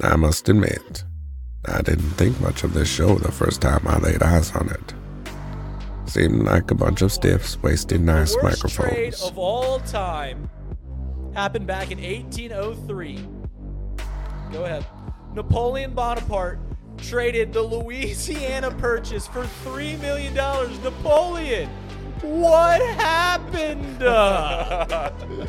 I must admit, I didn't think much of this show the first time I laid eyes on it. Seemed like a bunch of stiffs wasting nice the worst trade of all time happened back in 1803. Go ahead. Napoleon Bonaparte traded the Louisiana Purchase for $3 million. Napoleon, what happened?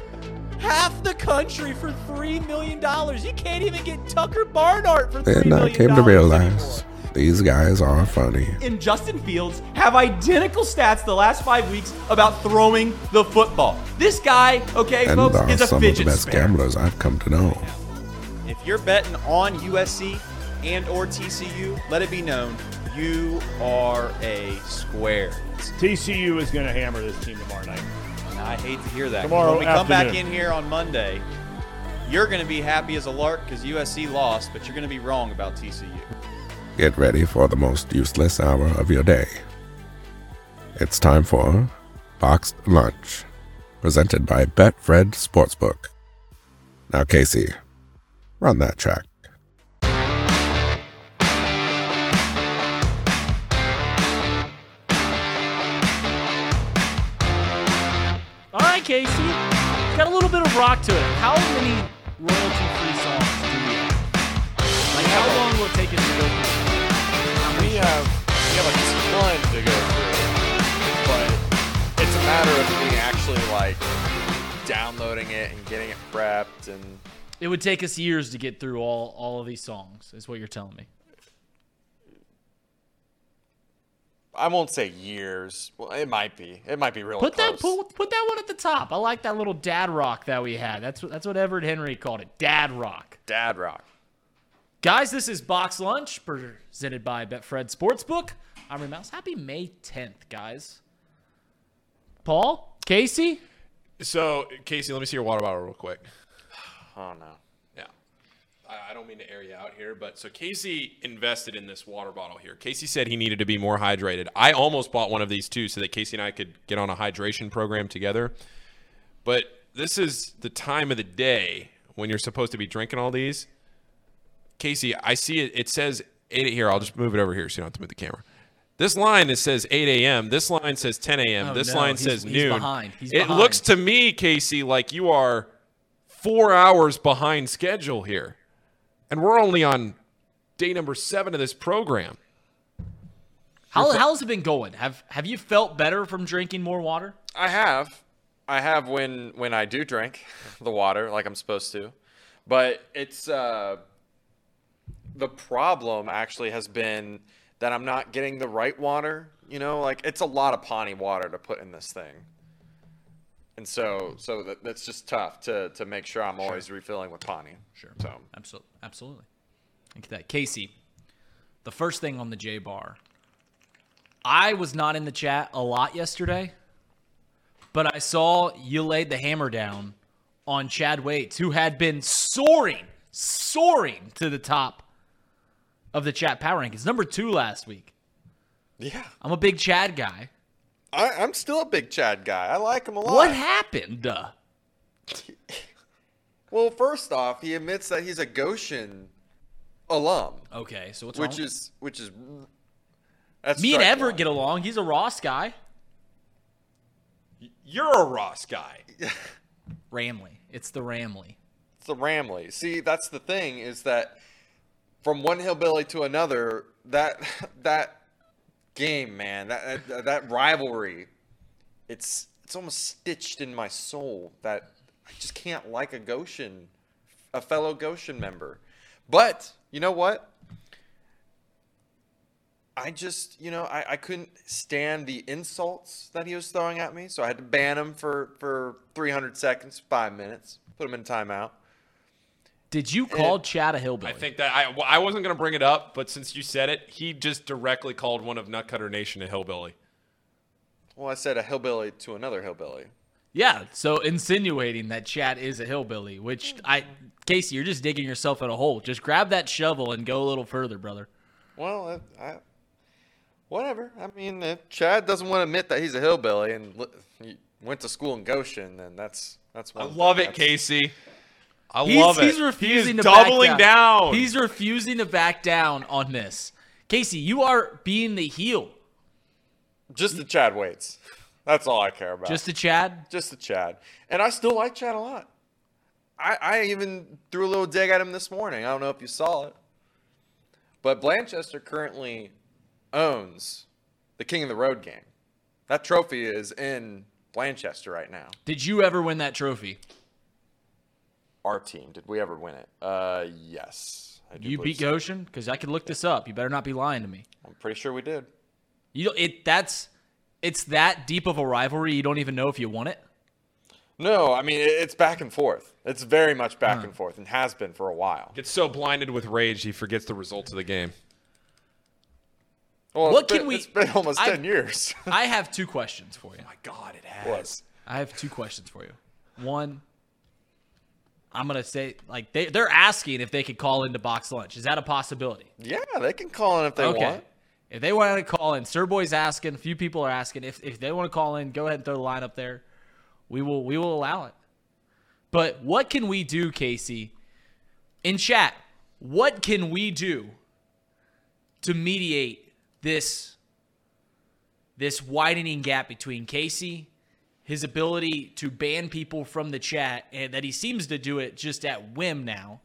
Half the country for $3 million. You can't even get Tucker Barnhart for $3 Then million. I came to realize these guys are funny. and Justin Fields have identical stats the last five weeks about throwing the football. This guy, okay, And folks, are is a some of the fidget best spinner. gamblers I've come to know. If you're betting on USC and or TCU, let it be known you are a square. TCU is going to hammer this team tomorrow night. And I hate to hear that. Tomorrow when we come back in here on Monday, you're going to be happy as a lark because USC lost, but you're going to be wrong about TCU. Get ready for the most useless hour of your day. It's time for Box'd Lunch, presented by Betfred Sportsbook. Now, Casey, run that track. Casey. It's got a little bit of rock to it. How many royalty-free songs do we have? Like, how long will it take us to go through? We have we have a ton to go through, but it's a matter of me actually like downloading it and getting it prepped and It would take us years to get through all all of these songs. Is what you're telling me? I won't say years. Well, it might be. It might be really Put close. that put, put that one at the top. I like that little dad rock that we had. That's what that's what Everett Henry called it. Dad rock. Dad rock. Guys, this is Box Lunch presented by Betfred Sportsbook. I'm Ray Mouse. Happy May 10th, guys. Paul, Casey, So, Casey, let me see your water bottle real quick. Oh no. I don't mean to air you out here, but so Casey invested in this water bottle here. Casey said he needed to be more hydrated. I almost bought one of these too so that Casey and I could get on a hydration program together. But this is the time of the day when you're supposed to be drinking all these. Casey, I see it. It says 8 here. I'll just move it over here so you don't have to move the camera. This line it says 8 a.m. This line says 10 a.m. Oh, this no. line He's- says he's noon. behind. He's it behind. looks to me, Casey, like you are four hours behind schedule here, and we're only on day number seven of this program. how how's it been going? Have have you felt better from drinking more water? I have. I have when when I do drink the water like I'm supposed to. But it's uh the problem actually has been that I'm not getting the right water, you know, like it's a lot of Pawnee water to put in this thing. And so so that, that's just tough to to make sure I'm always refilling with Pawnee. Sure. So Absolutely, absolutely. Look at that, Casey. The first thing on the J bar. I was not in the chat a lot yesterday, but I saw you laid the hammer down on Chad Waits, who had been soaring, soaring to the top of the chat power rankings, number two last week. yeah. I'm a big Chad guy. I, I'm still a big Chad guy. I like him a lot. What happened? Uh, Well, first off, he admits that he's a Goshen alum. okay, so what's which wrong? is which is that's Me and Everett one. get along. He's a Ross guy. You're a Ross guy. Ramley. It's the Ramley. It's the Ramley. See, that's the thing is that from one hillbilly to another, that that game, man, that that, that rivalry, it's it's almost stitched in my soul that I just can't like a Goshen, a fellow Goshen member. But you know what? I just, you know, I, I couldn't stand the insults that he was throwing at me, so I had to ban him for, for 300 seconds, five minutes, put him in timeout. Did you call Chad a hillbilly? I think that I, well, I wasn't going to bring it up, but since you said it, he just directly called one of Nutcutter Nation a hillbilly. Well, I said a hillbilly to another hillbilly. Yeah, so insinuating that Chad is a hillbilly, which I, Casey, you're just digging yourself in a hole. Just grab that shovel and go a little further, brother. Well, I, I, whatever. I mean, if Chad doesn't want to admit that he's a hillbilly and he went to school in Goshen, then that's that's I love thing. it, That's- Casey. I He's, love it. he's He refusing is to back doubling down. down. He's refusing to back down on this. Casey, you are being the heel. Just the Chad Waits. That's all I care about. Just to Chad. just the Chad. And I still like Chad a lot. I, I even threw a little dig at him this morning. I don't know if you saw it. But Blanchester currently owns the King of the Road game. That trophy is in Blanchester right now. Did you ever win that trophy? Our team. Did we ever win it? Uh, yes. I do You beat so. Goshen? Because I could look this up. You better not be lying to me. I'm pretty sure we did. You don't, it that's it's that deep of a rivalry. You don't even know if you won it. No, I mean, it's back and forth. It's very much back and forth and has been for a while. Gets so blinded with rage he forgets the results of the game. Well, What can been- we- It's been almost I- 10 years. I have two questions for you. My God, it has. Was. I have two questions for you. One, I'm gonna say like they they're asking if they could call into box lunch. Is that a possibility? Yeah, they can call in if they okay. want. If they want to call in, Sir Boy's asking. A few people are asking if if they want to call in. Go ahead and throw the line up there. We will we will allow it. But what can we do, Casey? In chat, what can we do to mediate this this widening gap between Casey, his ability to ban people from the chat, and that he seems to do it just at whim now.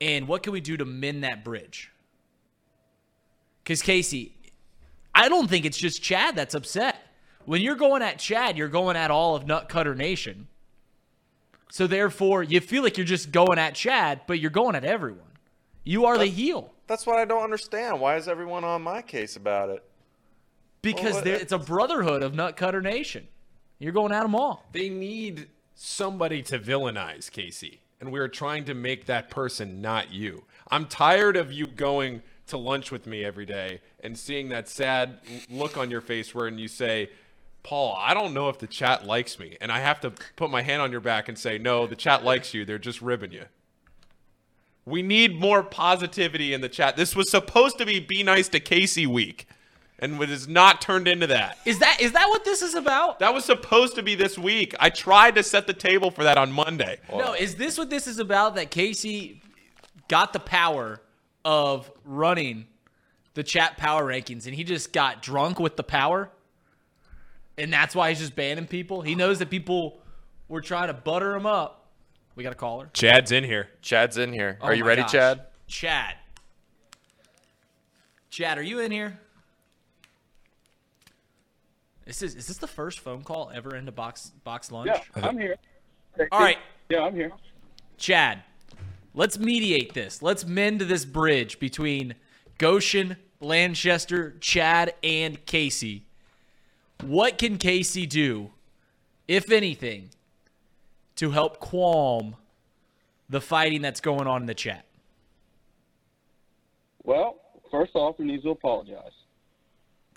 And what can we do to mend that bridge? Because Casey, I don't think it's just Chad that's upset. When you're going at Chad, you're going at all of Nutcutter Nation. So therefore, you feel like you're just going at Chad, but you're going at everyone. You are the heel That's what I don't understand. Why is everyone on my case about it? Because Well, uh, it's a brotherhood of Nutcutter Nation. You're going at them all. They need somebody to villainize Casey, and we are trying to make that person not you. I'm tired of you going to lunch with me every day and seeing that sad look on your face where you say, Paul, I don't know if the chat likes me. And I have to put my hand on your back and say, no, the chat likes you. They're just ribbing you. We need more positivity in the chat. This was supposed to be Be Nice to Casey week, and it has not turned into that. Is that is that what this is about? That was supposed to be this week. I tried to set the table for that on Monday. No, is this what this is about? That Casey got the power of running the chat power rankings, and he just got drunk with the power, and that's why he's just banning people. He knows that people were trying to butter him up. We got a caller. Chad's in here. Chad's in here. Oh Are you ready, gosh. Chad? Chad. Chad, are you in here? This is is this the first phone call ever into box box lunch? Yeah, I'm here. All right, Yeah, I'm here. Chad. Let's mediate this. Let's mend this bridge between Goshen, Blanchester, Chad, and Casey. What can Casey do, if anything, to help qualm the fighting that's going on in the chat? Well, first off, he needs to apologize.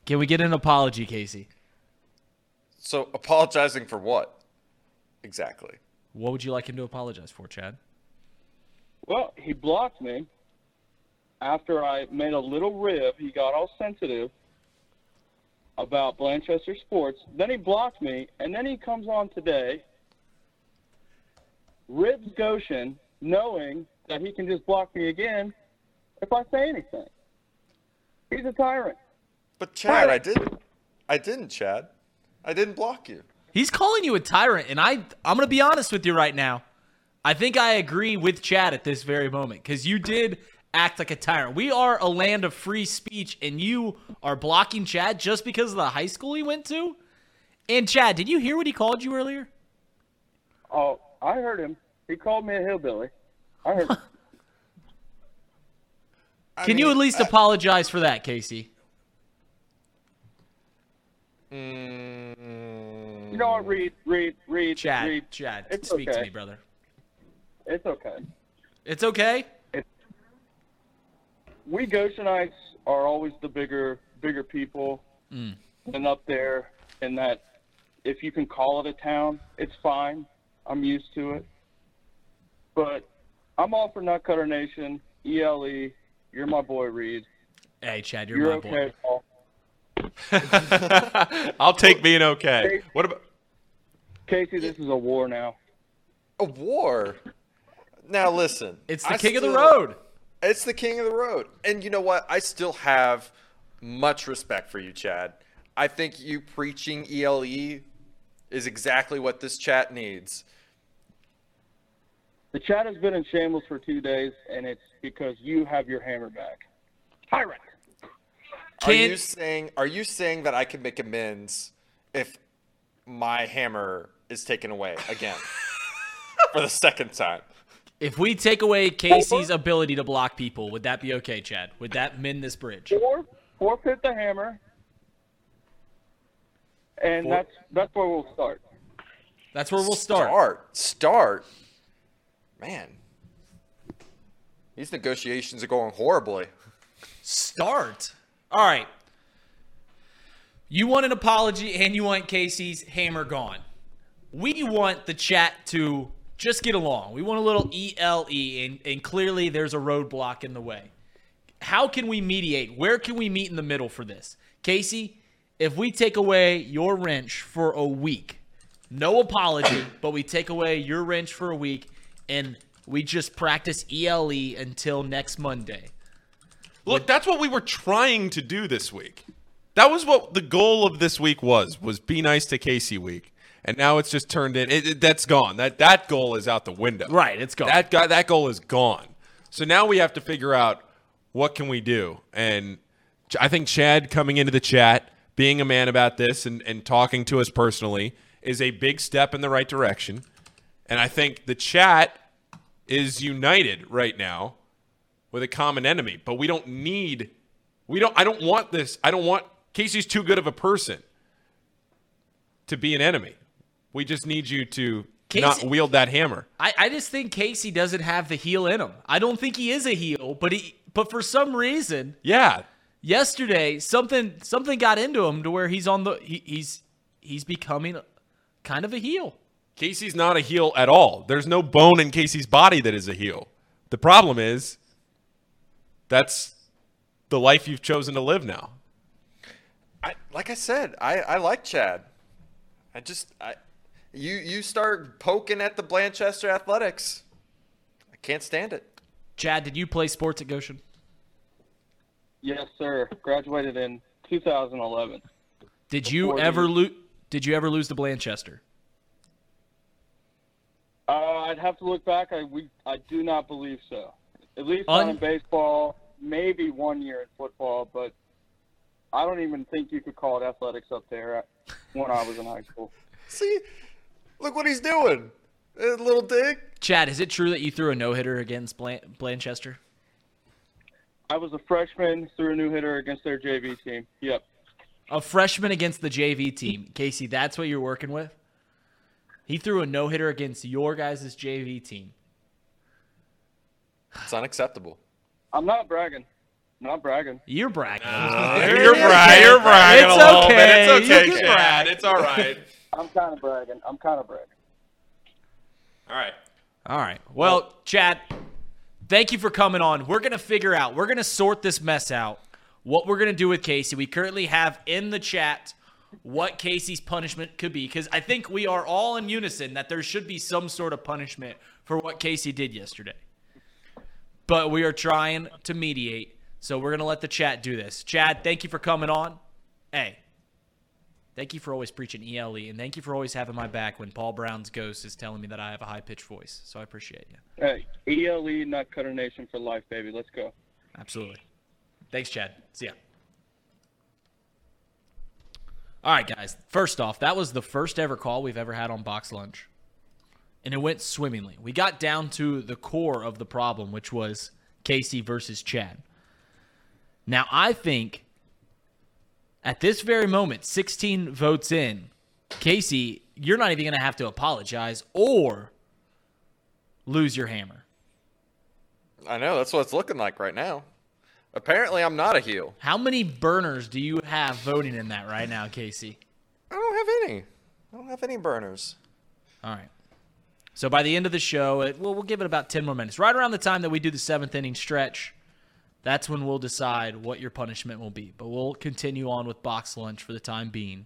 Can we get an apology, Casey? So apologizing for what? Exactly. What would you like him to apologize for, Chad? Well, he blocked me after I made a little rib. He got all sensitive about Blanchester Sports. Then he blocked me, and then he comes on today, ribs Goshen, knowing that he can just block me again if I say anything. He's a tyrant. But Chad, I didn't. I didn't, Chad. I didn't block you. He's calling you a tyrant, and I I'm gonna be honest with you right now. I think I agree with Chad at this very moment because you did act like a tyrant. We are a land of free speech, and you are blocking Chad just because of the high school he went to. And Chad, did you hear what he called you earlier? Oh, I heard him. He called me a hillbilly. I heard. I Can you at least I- apologize for that, Casey? Mm, you know what? Read, read, read, Chad, read. Chad, It's speak to okay. me, brother. It's okay. It's okay. we Goshenites are always the bigger bigger people Mm. and up there and that if you can call it a town, it's fine. I'm used to it. But I'm all for Nutcutter Nation, ELE, you're my boy Reed. Hey, Chad, you're, You're my boy. okay, Paul. I'll take being okay. What about Casey, this is a war now. A war. Now listen, It's the I king of the road. It's the king of the road. And you know what? I still have much respect for you, Chad. I think you preaching ELE is exactly what this chat needs. The chat has been in shambles for two days, and it's because you have your hammer back. Tyrant. Are you saying are you saying that I can make amends if my hammer is taken away again for the second time? if we take away Casey's ability to block people, would that be okay, Chad? Would that mend this bridge? Or forfeit the hammer, and For- that's that's where we'll start. That's where we'll start. Start. Start. Man. These negotiations are going horribly. Start. All right. You want an apology and you want Casey's hammer gone. We want the chat to just get along. We want a little ELE, and, and clearly there's a roadblock in the way. How can we mediate? Where can we meet in the middle for this? Casey, if we take away your wrench for a week, no apology, but we take away your wrench for a week and we just practice ELE until next Monday. Look, that's what we were trying to do this week. That was what the goal of this week was was be nice to Casey week. And now it's just turned in it, it- that's gone. That that goal is out the window. Right, it's gone. That guy that goal is gone. So now we have to figure out what can we do. And I think Chad coming into the chat, being a man about this and, and talking to us personally is a big step in the right direction. And I think the chat is united right now with a common enemy. But we don't need we don't I don't want this. I don't want Casey's too good of a person to be an enemy. We just need you to not wield that hammer. I, I just think Casey doesn't have the heel in him. I don't think he is a heel, but he but for some reason Yeah. yesterday something something got into him to where he's on the he, he's he's becoming kind of a heel. Casey's not a heel at all. There's no bone in Casey's body that is a heel. The problem is that's the life you've chosen to live now. I like I said, I, I like Chad. I just I you you start poking at the Blanchester Athletics. I can't stand it. Chad, did you play sports at Goshen? Yes, sir. Graduated in 2011. Did you ever lose? Did you ever lose to Blanchester? Uh, I'd have to look back. I we I do not believe so. At least Un- in baseball. Maybe one year in football, but I don't even think you could call it athletics up there when I was in high school. See, look what he's doing. Little dig. Chad, is it true that you threw a no hitter against Blan- Blanchester? I was a freshman, threw a new hitter against their JV team. Yep. A freshman against the JV team. Casey, that's what you're working with? He threw a no hitter against your guys' JV team. It's unacceptable. I'm not bragging. Not bragging. You're bragging. You're, bra- you're bragging It's a little okay. bit. It's You okay, can Chad. brag. It's all right. I'm kind of bragging. I'm kind of bragging. All right. All right. Well, Chad, thank you for coming on. We're going to figure out, we're going to sort this mess out, what we're going to do with Casey. We currently have in the chat what Casey's punishment could be because I think we are all in unison that there should be some sort of punishment for what Casey did yesterday. But we are trying to mediate, so we're going to let the chat do this. Chad, thank you for coming on. Hey, Thank you for always preaching ELE, and thank you for always having my back when Paul Brown's ghost is telling me that I have a high pitched voice. So I appreciate you. Hey, ELE Nut Cutter Nation for life, baby. Let's go. Absolutely. Thanks, Chad. See ya. All right, guys. First off, that was the first ever call we've ever had on Box Lunch. And it went swimmingly. We got down to the core of the problem, which was Casey versus Chad. Now, I think at this very moment, 16 votes in, Casey, you're not even going to have to apologize or lose your hammer. I know that's what it's looking like right now. Apparently, I'm not a heel. How many burners do you have voting in that right now, Casey? I don't have any. I don't have any burners. All right. So by the end of the show, it, well, give it about 10 more minutes. Right around the time that we do the seventh inning stretch, that's when we'll decide what your punishment will be. But we'll continue on with box lunch for the time being.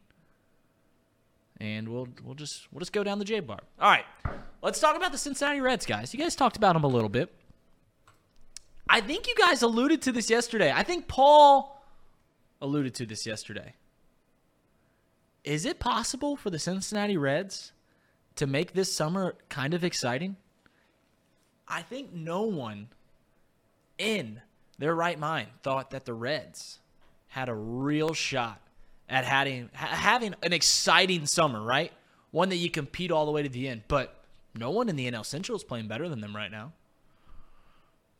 And we'll we'll just we'll just go down the J bar. All right. Let's talk about the Cincinnati Reds, guys. You guys talked about them a little bit. I think you guys alluded to this yesterday. I think Paul alluded to this yesterday. Is it possible for the Cincinnati Reds to make this summer kind of exciting? I think no one in their right mind thought that the Reds had a real shot at having having an exciting summer, right? One that you compete all the way to the end. But no one in the NL Central is playing better than them right now.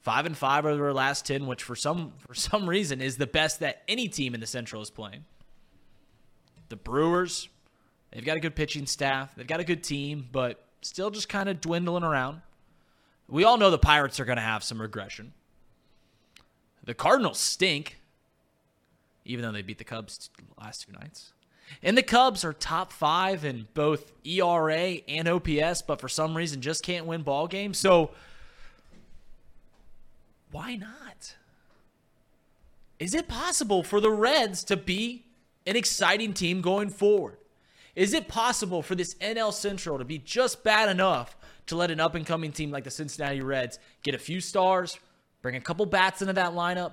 Five and five over their last ten, which for some for some reason is the best that any team in the Central is playing. The Brewers, they've got a good pitching staff, they've got a good team, but still just kind of dwindling around. We all know the Pirates are going to have some regression. The Cardinals stink, even though they beat the Cubs last two nights. And the Cubs are top five in both ERA and OPS, but for some reason just can't win ball games. So why not? Is it possible for the Reds to be an exciting team going forward? Is it possible for this NL Central to be just bad enough to let an up and coming team like the Cincinnati Reds get a few stars, bring a couple bats into that lineup,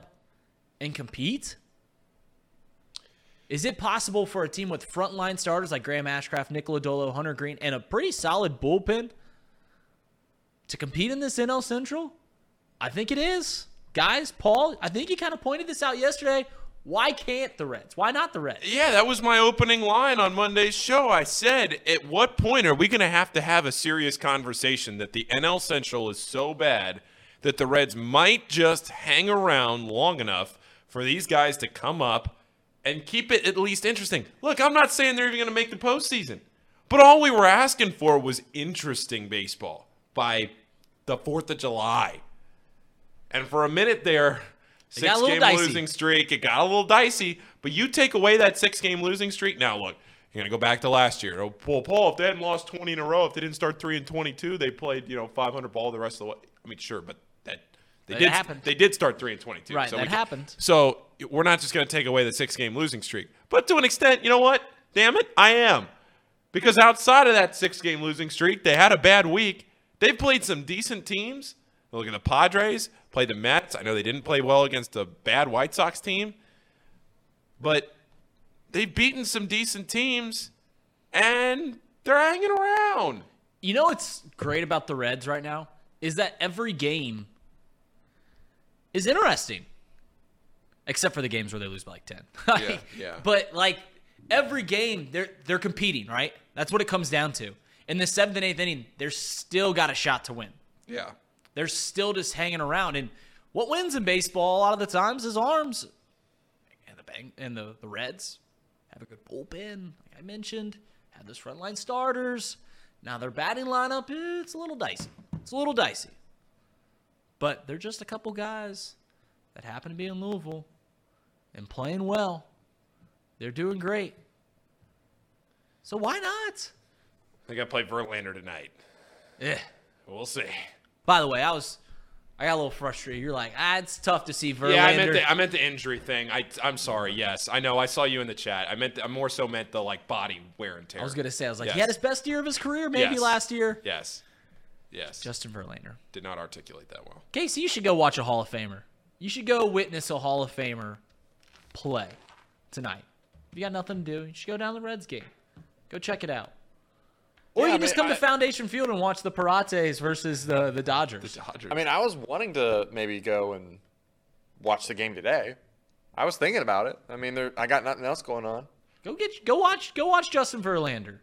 and compete? Is it possible for a team with frontline starters like Graham Ashcraft, Nick Lodolo, Hunter Greene, and a pretty solid bullpen to compete in this NL Central? I think it is. Guys, Paul, I think you kind of pointed this out yesterday. Why can't the Reds? Why not the Reds? Yeah, that was my opening line on Monday's show. I said, at what point are we going to have to have a serious conversation that the NL Central is so bad that the Reds might just hang around long enough for these guys to come up and keep it at least interesting? Look, I'm not saying they're even going to make the postseason, but all we were asking for was interesting baseball by the 4th of July. And for a minute there, six game losing streak, it got a little dicey. But you take away that six game losing streak. Now, look, you're going to go back to last year. Oh, Well, Paul, if they hadn't lost 20 in a row, if they didn't start 3 and 22, they played, you know, 500 ball the rest of the way. I mean, sure, but that they That did happened. they did start 3 and 22. Right, so that we happened. So we're not just going to take away the six game losing streak. But to an extent, you know what? Damn it, I am. Because outside of that six game losing streak, they had a bad week. They've played some decent teams. Look at the Padres, played the Mets. I know they didn't play well against a bad White Sox team, but they've beaten some decent teams and they're hanging around. You know what's great about the Reds right now is that every game is interesting, except for the games where they lose by like ten. Yeah, yeah. But like every game, they're they're competing, right? That's what it comes down to. In the seventh and eighth inning, they're still got a shot to win. Yeah. They're still just hanging around. And what wins in baseball a lot of the times is arms. And the bang and the, the Reds have a good bullpen, like I mentioned, have those frontline starters. Now their batting lineup, it's a little dicey. It's a little dicey. But they're just a couple guys that happen to be in Louisville and playing well. They're doing great. So why not? They got to play Verlander tonight. Yeah. We'll see. By the way, I was I got a little frustrated. You're like, ah, it's tough to see Verlander. Yeah, I meant the, I meant the injury thing. I I'm sorry. Yes, I know. I saw you in the chat. I meant I more so meant the like body wear and tear. I was gonna say, I was like, Yes. he had his best year of his career, maybe Yes. last year. Yes. Yes. Justin Verlander. did not articulate that well. Casey, you should go watch a Hall of Famer. You should go witness a Hall of Famer play tonight. If you got nothing to do, you should go down to the Reds game. Go check it out. Or Yeah, you I just mean, come I- to Foundation Field and watch the Parates versus the, the Dodgers. The Dodgers. I mean, I was wanting to maybe go and watch the game today. I was thinking about it. I mean, there, I got nothing else going on. Go get go watch go watch Justin Verlander.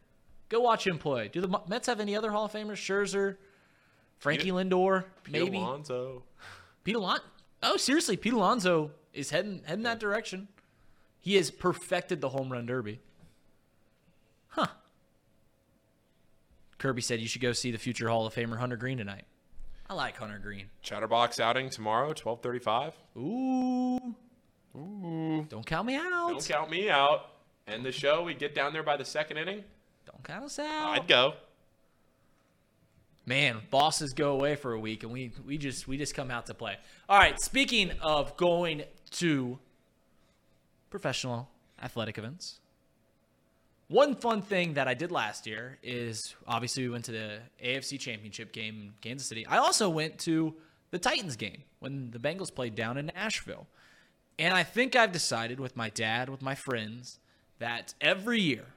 Go watch him play. Do the Mets have any other Hall of Famers? Scherzer, Frankie Lindor, maybe. Alonso. Pete Alonso. Oh, seriously, Pete Alonso is heading heading that direction. He has perfected the home run derby. Huh. Kirby said you should go see the future Hall of Famer Hunter Greene tonight. I like Hunter Greene. Chatterbox outing tomorrow, twelve thirty-five. Ooh. Ooh. Don't count me out. Don't count me out. End the show. We get down there by the second inning. Don't count us out. I'd go. Man, bosses go away for a week and we we just we just come out to play. All right, speaking of going to professional athletic events. One fun thing that I did last year is obviously we went to the AFC Championship game in Kansas City. I also went to the Titans game when the Bengals played down in Nashville. And I think I've decided with my dad, with my friends, that every year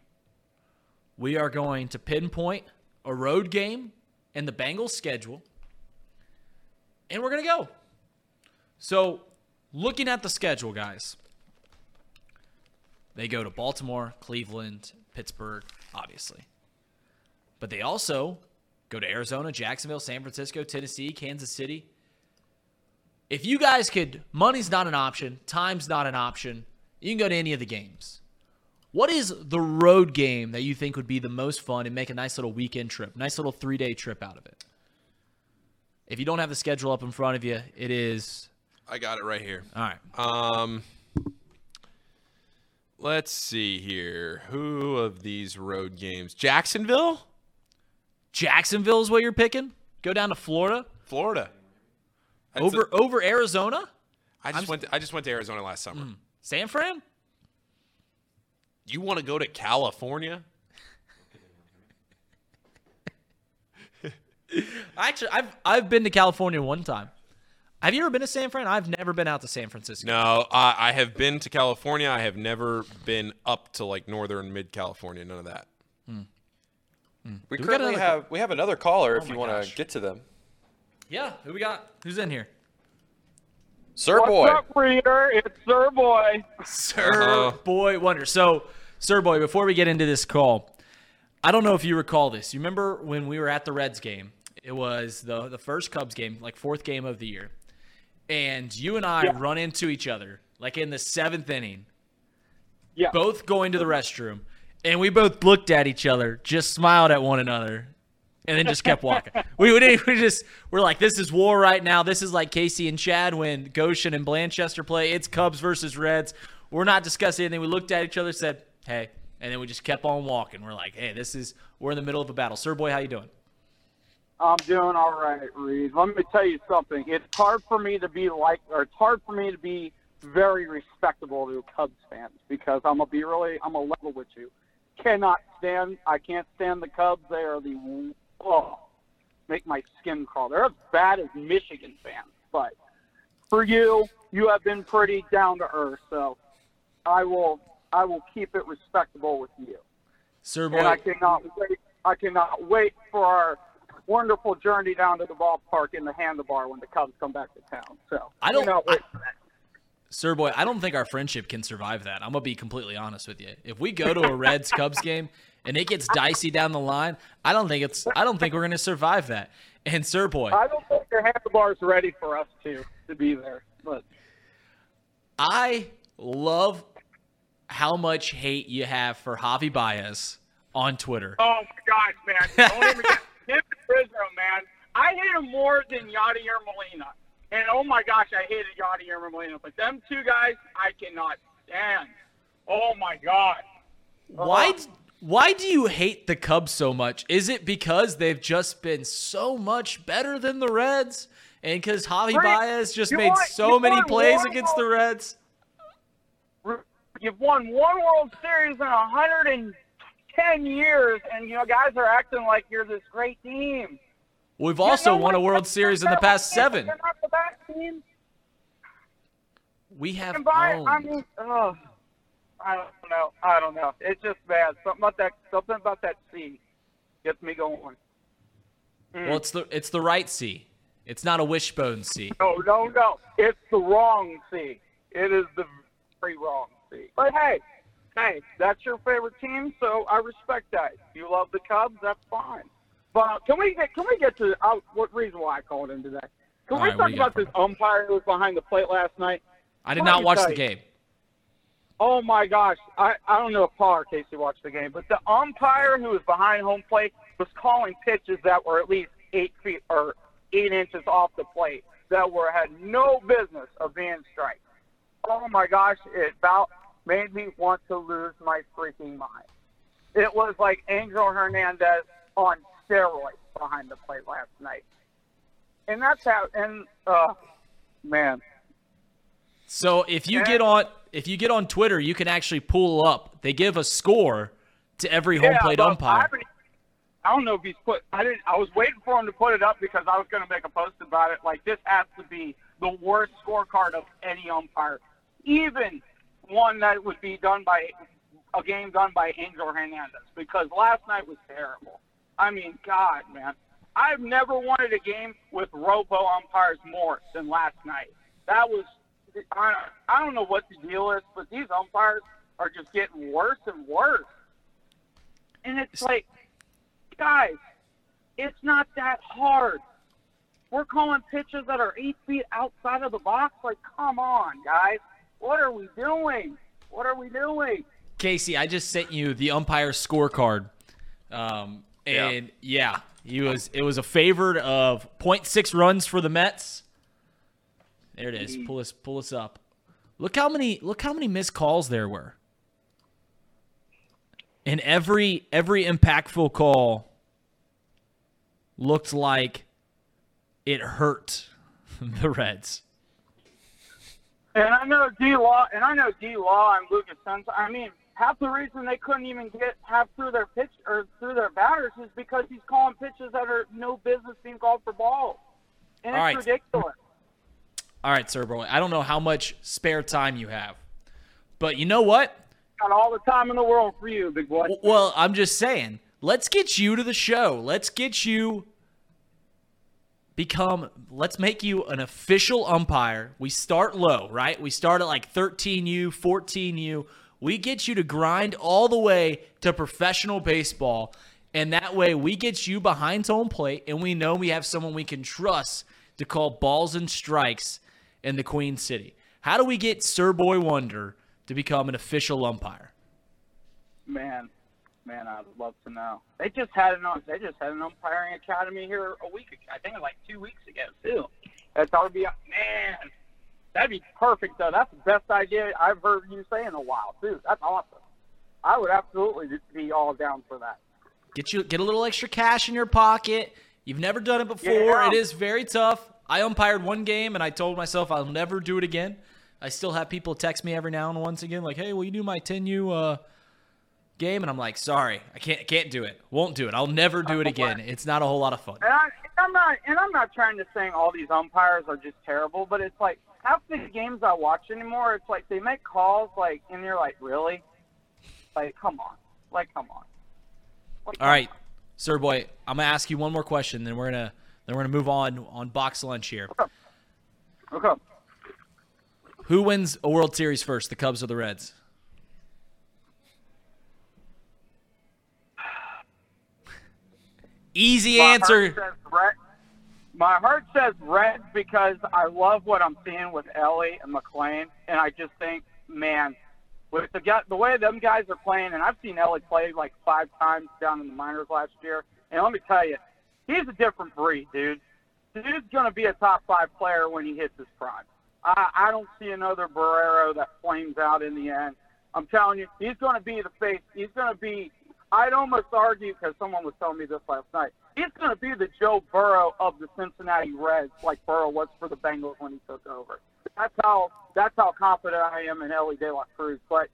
we are going to pinpoint a road game in the Bengals schedule and we're going to go. So, looking at the schedule, guys, they go to Baltimore, Cleveland, Pittsburgh, obviously. But they also go to Arizona, Jacksonville, San Francisco, Tennessee, Kansas City. If you guys could, money's not an option, time's not an option, you can go to any of the games. What is the road game that you think would be the most fun and make a nice little weekend trip, nice little three day trip out of it? If you don't have the schedule up in front of you, it is. I got it right here. All right. Um, let's see here. Who of these road games? Jacksonville, Jacksonville is what you're picking? Go down to Florida? Florida. That's Over a- over Arizona? I just went. To, I just went to Arizona last summer. Hmm. San Fran? You want to go to California? Actually, I've I've been to California one time. Have you ever been to San Fran? I've never been out to San Francisco. No, I, I have been to California. I have never been up to like northern mid California. None of that. We we got currently another- have we have another caller if Oh you want to get to them. Yeah, who we got? Who's in here? Sir What's boy. up, reader? It's Sir Boy. Sir Uh-huh. Boy Wonder. So, Sir Boy, before we get into this call, I don't know if you recall this. You remember when we were at the Reds game? It was the the first Cubs game, like fourth game of the year, and you and I Yeah. run into each other like in the seventh inning, Yeah. both going to the restroom, and we both looked at each other, just smiled at one another, and then just kept walking. we would we just we're like, this is war right now. This is like Casey and Chad when Goshen and Blanchester play. It's Cubs versus Reds. We're not discussing anything. We looked at each other, said, "Hey," and then we just kept on walking. We're like, "Hey, this is we're in the middle of a battle." Sir Boy, how you doing? I'm doing all right, Reed. Let me tell you something. It's hard for me to be like, or it's hard for me to be very respectable to Cubs fans because I'm gonna be really, I'm gonna level with you. Cannot stand, I can't stand the Cubs. They are the, oh, make my skin crawl. They're as bad as Michigan fans. But for you, you have been pretty down to earth. So I will, I will keep it respectable with you. Sir and I cannot wait. I cannot wait for our wonderful journey down to the ballpark in the handlebar when the Cubs come back to town. So I don't- for. Sir Boy, I don't think our friendship can survive that. I'm gonna be completely honest with you. If we go to a Reds Cubs game and it gets dicey down the line, I don't think it's I don't think we're gonna survive that. And Sir Boy, I don't think the handlebar's ready for us to to be there. But I love how much hate you have for Javi Baez on Twitter. oh my gosh, man! Don't even get him and Rizzo, man. I hate him more than Yadier Molina. And oh my gosh, I hated Yadier Molina. But them two guys, I cannot stand. Oh my god. Why why do you hate the Cubs so much? Is it because they've just been so much better than the Reds? And because Javi. Baez just made want- so many plays one against the Reds? You've won one World Series in 110 years, and you know guys are acting like you're this great team. We've You also won a? World Series in the past seven. They're not the best team. We have by. I mean, oh, I don't know. I don't know. It's just bad. Something about that. Something about that C gets me going. Mm. Well, it's the it's the right C. It's not a wishbone C. No, no, no. It's the wrong C. It is the very wrong C. But hey, hey, that's your favorite team, so I respect that. You love the Cubs, that's fine. But can we get can we get to uh, what reason why I called in today? Can All we right, talk do you got about this umpire who was behind the plate last night? I did not watch the game. Oh my gosh, I, I don't know if Paul or Casey watched the game, but the umpire who was behind home plate was calling pitches that were at least eight feet or eight inches off the plate that were had no business of being strikes. Oh my gosh, it about made me want to lose my freaking mind. It was like Angel Hernandez on steroids behind the plate last night, and that's how. And uh, man, So if you Yeah. get on if you get on Twitter, you can actually pull up. They give a score to every home plate but I, umpire. I don't know if he's put. I didn't. I was waiting for him to put it up because I was going to make a post about it. Like this has to be the worst scorecard of any umpire, even one that would be done by a game done by Angel Hernandez. Because last night was terrible. I mean, God, man, I've never wanted a game with robo umpires more than last night. That was. I, I don't know what the deal is, but these umpires are just getting worse and worse. And it's like, guys, it's not that hard. We're calling pitches that are eight feet outside of the box. Like, come on, guys. What are we doing? What are we doing? Casey, I just sent you the umpire scorecard. Um, and yeah, he was it was a favored of 0.6 runs for the Mets. There it is. Pull us pull this up. Look how many look how many missed calls there were. And every every impactful call looked like it hurt the Reds. And I know D Law, and I know D Law and Lucas Sims. I mean, half the reason they couldn't even get half through their pitch or through their batters is because he's calling pitches that are no business being called for balls, and All it's right. ridiculous. All right, Sir Boy. I don't know how much spare time you have. But you know what? Got all the time in the world for you, big boy. Well, I'm just saying, let's get you to the show. Let's get you become let's make you an official umpire. We start low, right? We start at like 13U, 14U. We get you to grind all the way to professional baseball. And that way we get you behind home plate and we know we have someone we can trust to call balls and strikes in the Queen City. How do we get Sir Boy Wonder to become an official umpire? Man, man, I'd love to know. They just had an they just had an umpiring academy here a week ago. I think like two weeks ago too. That would be man. That'd be perfect though. That's the best idea I've heard you say in a while too. That's awesome. I would absolutely be all down for that. Get you get a little extra cash in your pocket. You've never done it before. Yeah. It is very tough. I umpired one game and I told myself I'll never do it again. I still have people text me every now and once again like, "Hey, will you do my 10U uh, game?" And I'm like, "Sorry, I can't can't do it. Won't do it. I'll never do it again. It's not a whole lot of fun." And I, I'm not, and I'm not trying to say all these umpires are just terrible, but it's like half the games I watch anymore, it's like they make calls like, and you're like, really? Like, come on, like, come on. Like, All right, Sir Boy, I'm gonna ask you one more question, then we're gonna then we're gonna move on on box lunch here. Okay. Who wins a World Series first, the Cubs or the Reds? Easy My answer. Heart says red. My heart says red because I love what I'm seeing with Elly and McLain, and I just think, man, with the guy, the way them guys are playing, and I've seen Elly play like five times down in the minors last year, and let me tell you, he's a different breed, dude. Dude's going to be a top five player when he hits his prime. I, I don't see another Barrero that flames out in the end. I'm telling you, he's going to be the face. He's going to be. I'd almost argue because someone was telling me this last night. He's going to be the Joe Burrow of the Cincinnati Reds, like Burrow was for the Bengals when he took over. That's how. That's how confident I am in Elly De La Cruz. But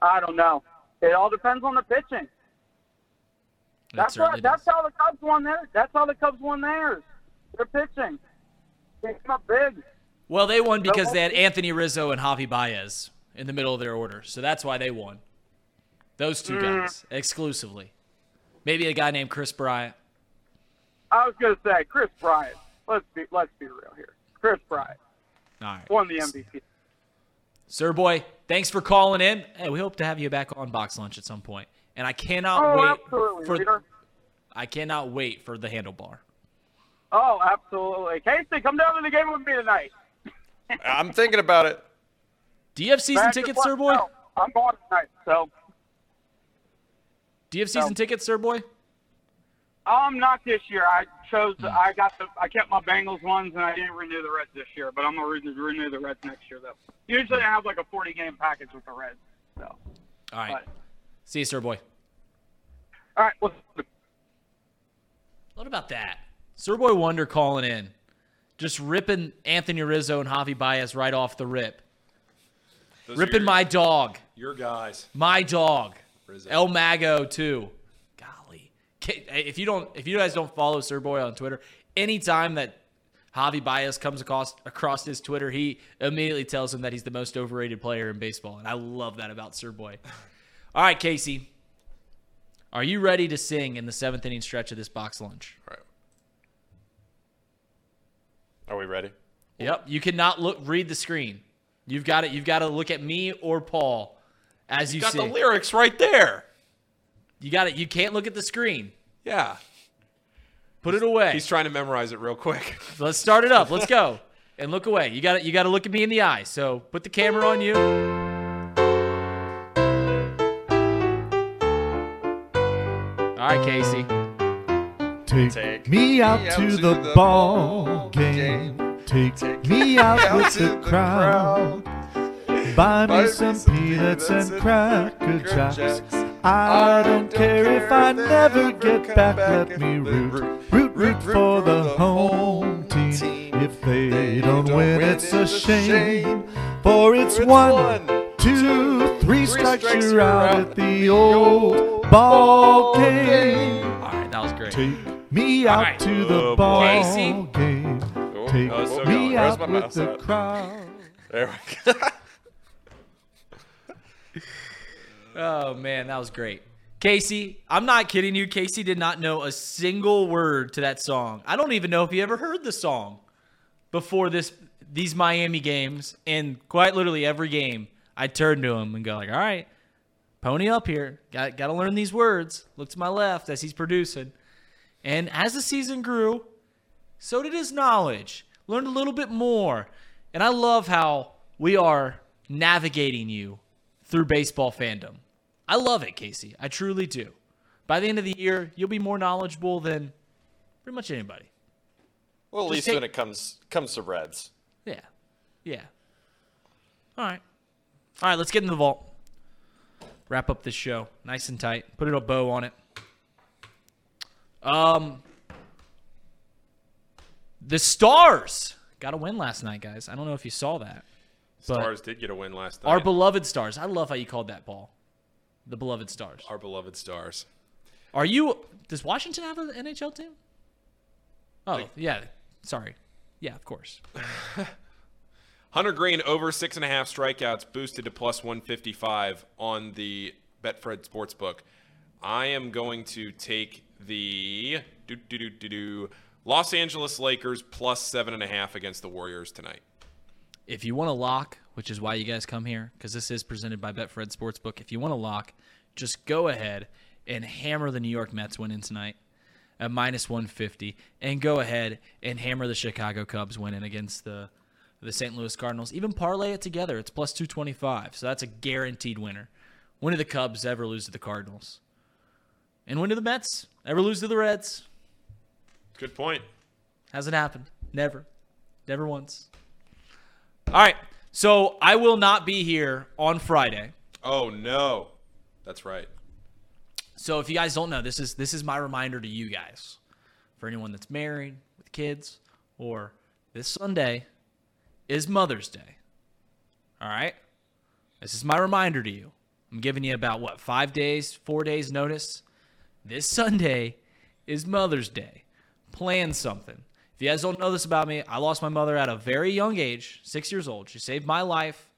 I don't know. It all depends on the pitching. It That's what, that's how the Cubs won theirs. That's how the Cubs won theirs. They're pitching. They came up big. Well, they won because they had Anthony Rizzo and Javi Baez in the middle of their order, so that's why they won. Those two Mm. guys exclusively. Maybe a guy named Kris Bryant. I was gonna say Kris Bryant. Let's be let's be real here. Kris Bryant All right. won the MVP. Sir Boy, thanks for calling in. Hey, we hope to have you back on Box Lunch at some point. And I cannot Oh, wait absolutely, for leader. I cannot wait for the handlebar. Oh, absolutely. Casey, come down to the game with me tonight. I'm thinking about it. Do you have season Man, tickets, Sir Boy? know. I'm going tonight, so Do you have season tickets, Sir Boy? um, not this year. I chose. Hmm. I got the. I kept my Bengals ones, and I didn't renew the Reds this year. But I'm gonna renew, renew the Reds next year, though. Usually, I have like a 40 game package with the Reds. So, All right. but, See you, Sir Boy. all right. Well, What about that? Sir Boy Wonder calling in. Just ripping Anthony Rizzo and Javi Baez right off the rip. Those Ripping your- my dog. Your guys. My dog. Rizzo. El Mago too. Golly, if you don't, if you guys don't follow Sir Boy on Twitter, anytime that Javi Baez comes across across his Twitter, he immediately tells him that he's the most overrated player in baseball, and I love that about Sir Boy. All right, Casey, are you ready to sing in the seventh inning stretch of this box lunch? Right. Are we ready? Yep. You cannot look read the screen. You've got it. You've got to look at me or Paul as you, You got sing. the lyrics right there. You got it. You can't look at the screen. Yeah. Put it away. He's trying to memorize it real quick. Let's start it up. Let's go. And look away. You got to You got to look at me in the eye. So put the camera on you. All right, Casey. Take, Take me out me to the ball game. Take, me out with the crowd. Buy me some peanuts and cracker jacks. I don't care if I never get back. Let me root, root, root for the home team. If they don't win, it's a shame. For it's one, two, three strikes you're out at the old ball game. All right, that was great. Take me out right. to uh, the Oh, boy. ball Casey. game. Oh, Take Oh, it's me oh, going. Out with the crowd. There we go. Oh man, that was great. Casey, I'm not kidding you. Casey did not know a single word to that song. I don't even know if he ever heard the song before this these Miami games. And quite literally every game, I turn to him and go like, "All right, pony up here. Got got to learn these words." Look to my left as he's producing. And as the season grew, so did his knowledge. Learned a little bit more. And I love how we are navigating you through baseball fandom. I love it, Casey. I truly do. By the end of the year, you'll be more knowledgeable than pretty much anybody. Well, at Just least take- when it comes comes to Reds. Yeah. Yeah. All right. All right, let's get in the vault. Wrap up this show nice and tight. Put a bow on it. Um The Stars got a win last night, guys. I don't know if you saw that. Stars did get a win last night. Our beloved Stars. I love how you called that, Paul. The beloved Stars. Our beloved Stars. Are you? Does Washington have an NHL team? Oh yeah, sorry. Yeah, of course. Hunter Greene over six and a half strikeouts boosted to plus 155 on the Betfred Sportsbook. I am going to take the do, do, do, do, do, Los Angeles Lakers plus seven and a half against the Warriors tonight. If you want to lock, which is why you guys come here, because this is presented by Betfred Sportsbook. If you want to lock, just go ahead and hammer the New York Mets winning tonight at minus 150, and go ahead and hammer the Chicago Cubs winning against the the St. Louis Cardinals. Even parlay it together, it's plus 225. So that's a guaranteed winner. When do the Cubs ever lose to the Cardinals? And when do the Mets ever lose to the Reds? Good point. Hasn't happened. Never. Never once. All right. So I will not be here on Friday. Oh no, that's right. So if you guys don't know, this is this is my reminder to you guys. For anyone that's married with kids, or this Sunday is Mother's Day. All right? This is my reminder to you. I'm giving you about what, five days, four days notice. This Sunday is Mother's Day. Plan something. If you guys don't know this about me, I lost my mother at a very young age, six years old. She saved my life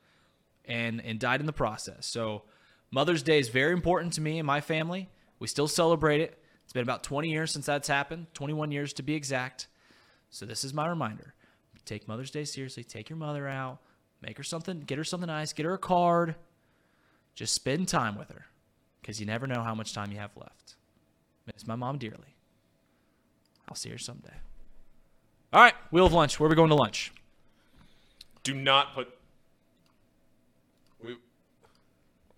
and and died in the process. So Mother's Day is very important to me and my family. We still celebrate it. It's been about 20 years since that's happened, 21 years to be exact. So this is my reminder. Take Mother's Day seriously. Take your mother out. Make her something, get her something nice, get her a card. Just spend time with her because you never know how much time you have left. Miss my mom dearly. I'll see her someday. All right, wheel of lunch. Where are we going to lunch? Do not put. We,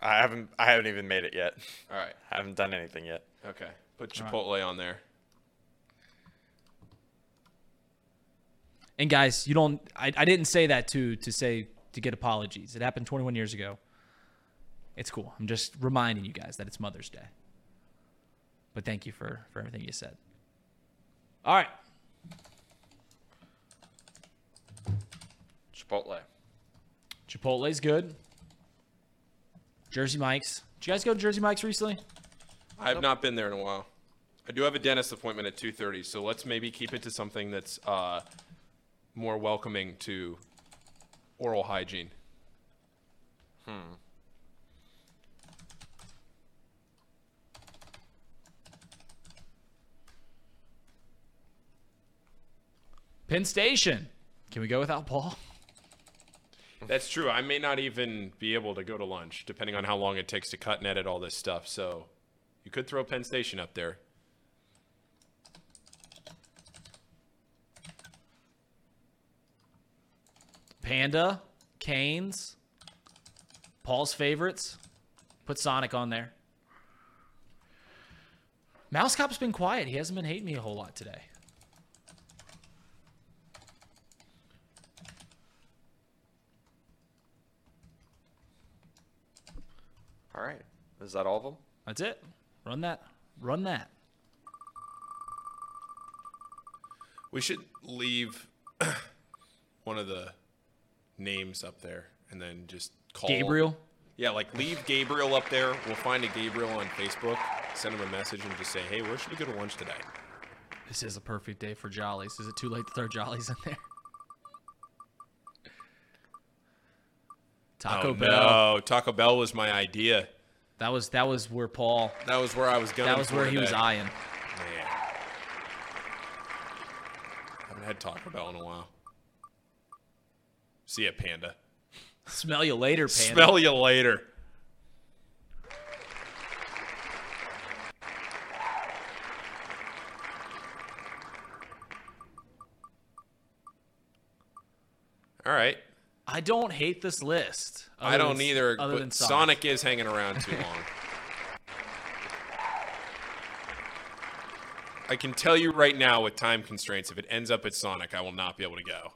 I haven't I haven't even made it yet. all right. I haven't done anything yet. Okay. Put Chipotle on there. And guys, you don't. I, I didn't say that to to say to get apologies. It happened 21 years ago. It's cool. I'm just reminding you guys that it's Mother's Day. But thank you for for everything you said. All right. Chipotle. Chipotle's good. Jersey Mike's Did you guys go to Jersey Mike's recently? I have not been there in a while. I do have a dentist appointment at 2:30, so let's maybe keep it to something that's uh, more welcoming to oral hygiene. Hmm. Penn Station. Can we go without Paul? That's true. I may not even be able to go to lunch, depending on how long it takes to cut and edit all this stuff. So, you could throw Penn Station up there. Panda, Canes, Paul's favorites. Put Sonic on there. Mouse Cop's been quiet. He hasn't been hating me a whole lot today. All right. Is that all of them? That's it. Run that. Run that. We should leave one of the names up there and then just call Gabriel? Yeah, like leave Gabriel up there. We'll find a Gabriel on Facebook, send him a message, and just say, "Hey, where should we go to lunch today?" This is a perfect day for jollies. Is it too late to throw jollies in there? Taco oh, Bell. No, Taco Bell was my idea. That was that was where Paul. That was where I was going. That was where he was eyeing. Man. Haven't had Taco Bell in a while. See ya, Panda. Smell you later, Panda. Smell you later. All right. I don't hate this list. I don't than- either, Other but than Sonic. Sonic. is hanging around too long. I can tell you right now with time constraints, if it ends up at Sonic, I will not be able to go.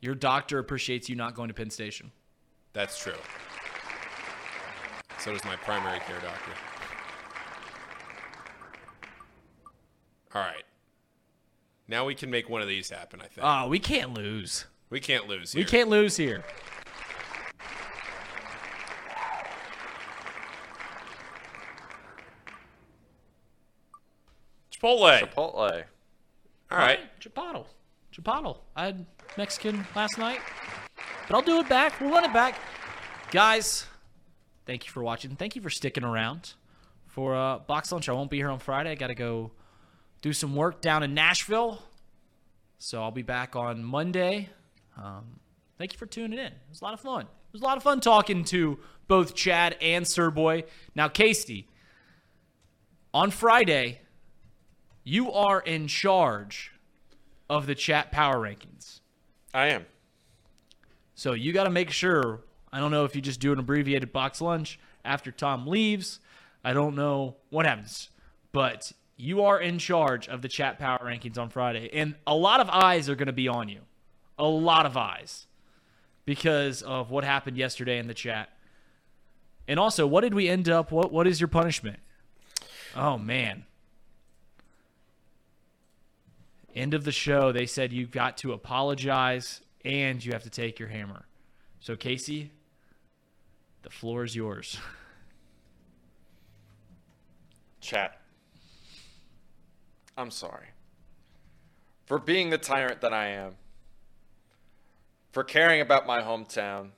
Your doctor appreciates you not going to Penn Station. That's true. So does my primary care doctor. All right. Now we can make one of these happen, I think. Oh, we can't lose. We can't lose here. We can't lose here. Chipotle. Chipotle. All right. Chipotle. Chipotle. I had Mexican last night, but I'll do it back. We'll run it back. Guys, thank you for watching. Thank you for sticking around for uh, Box'd Lunch. I won't be here on Friday. I got to go do some work down in Nashville. So I'll be back on Monday. Um, thank you for tuning in. It was a lot of fun. It was a lot of fun talking to both Chad and Sir Boy. Now, Casey, on Friday, you are in charge of the chat power rankings. I am. So you got to make sure. I don't know if you just do an abbreviated Box'd Lunch after Tom leaves. I don't know what happens, but you are in charge of the chat power rankings on Friday, and a lot of eyes are going to be on you. A lot of eyes because of what happened yesterday in the chat. And also, what did we end up? What What is your punishment? Oh man. End of the show, they said you've got to apologize and you have to take your hammer. So, Casey, the floor is yours. Chat. I'm sorry. For being the tyrant that I am. For caring about my hometown.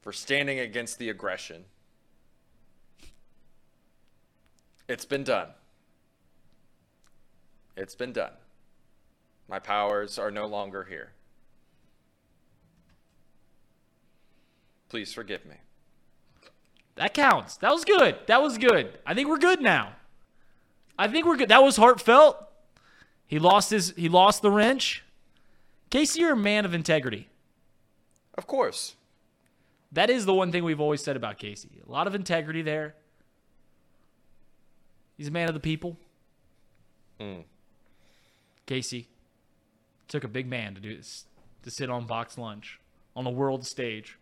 For standing against the aggression. It's been done. It's been done. My powers are no longer here. Please forgive me. That counts. That was good. That was good. I think we're good now. I think we're good. That was heartfelt. He lost his he lost the wrench. Casey, you're a man of integrity. Of course. That is the one thing we've always said about Casey. A lot of integrity there. He's a man of the people. Mm. Casey took a big man to do this, to sit on Box'd Lunch on the world stage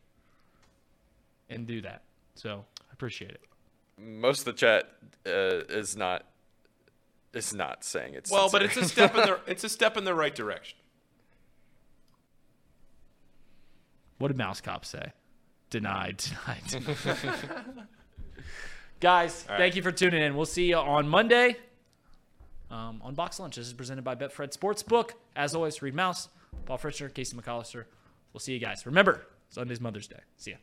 and do that. So I appreciate it. Most of the chat uh, is not is not saying it's Well, but it's a step in the it's a step in the right direction. What did Mouse Cop say? Denied, denied. Guys, All right. thank you for tuning in. We'll see you on Monday um, on Box'd Lunch. This is presented by Betfred Sportsbook. As always, Reed Mouse, Paul Fritcher, Casey McCollister. We'll see you guys. Remember, Sunday's Mother's Day. See ya.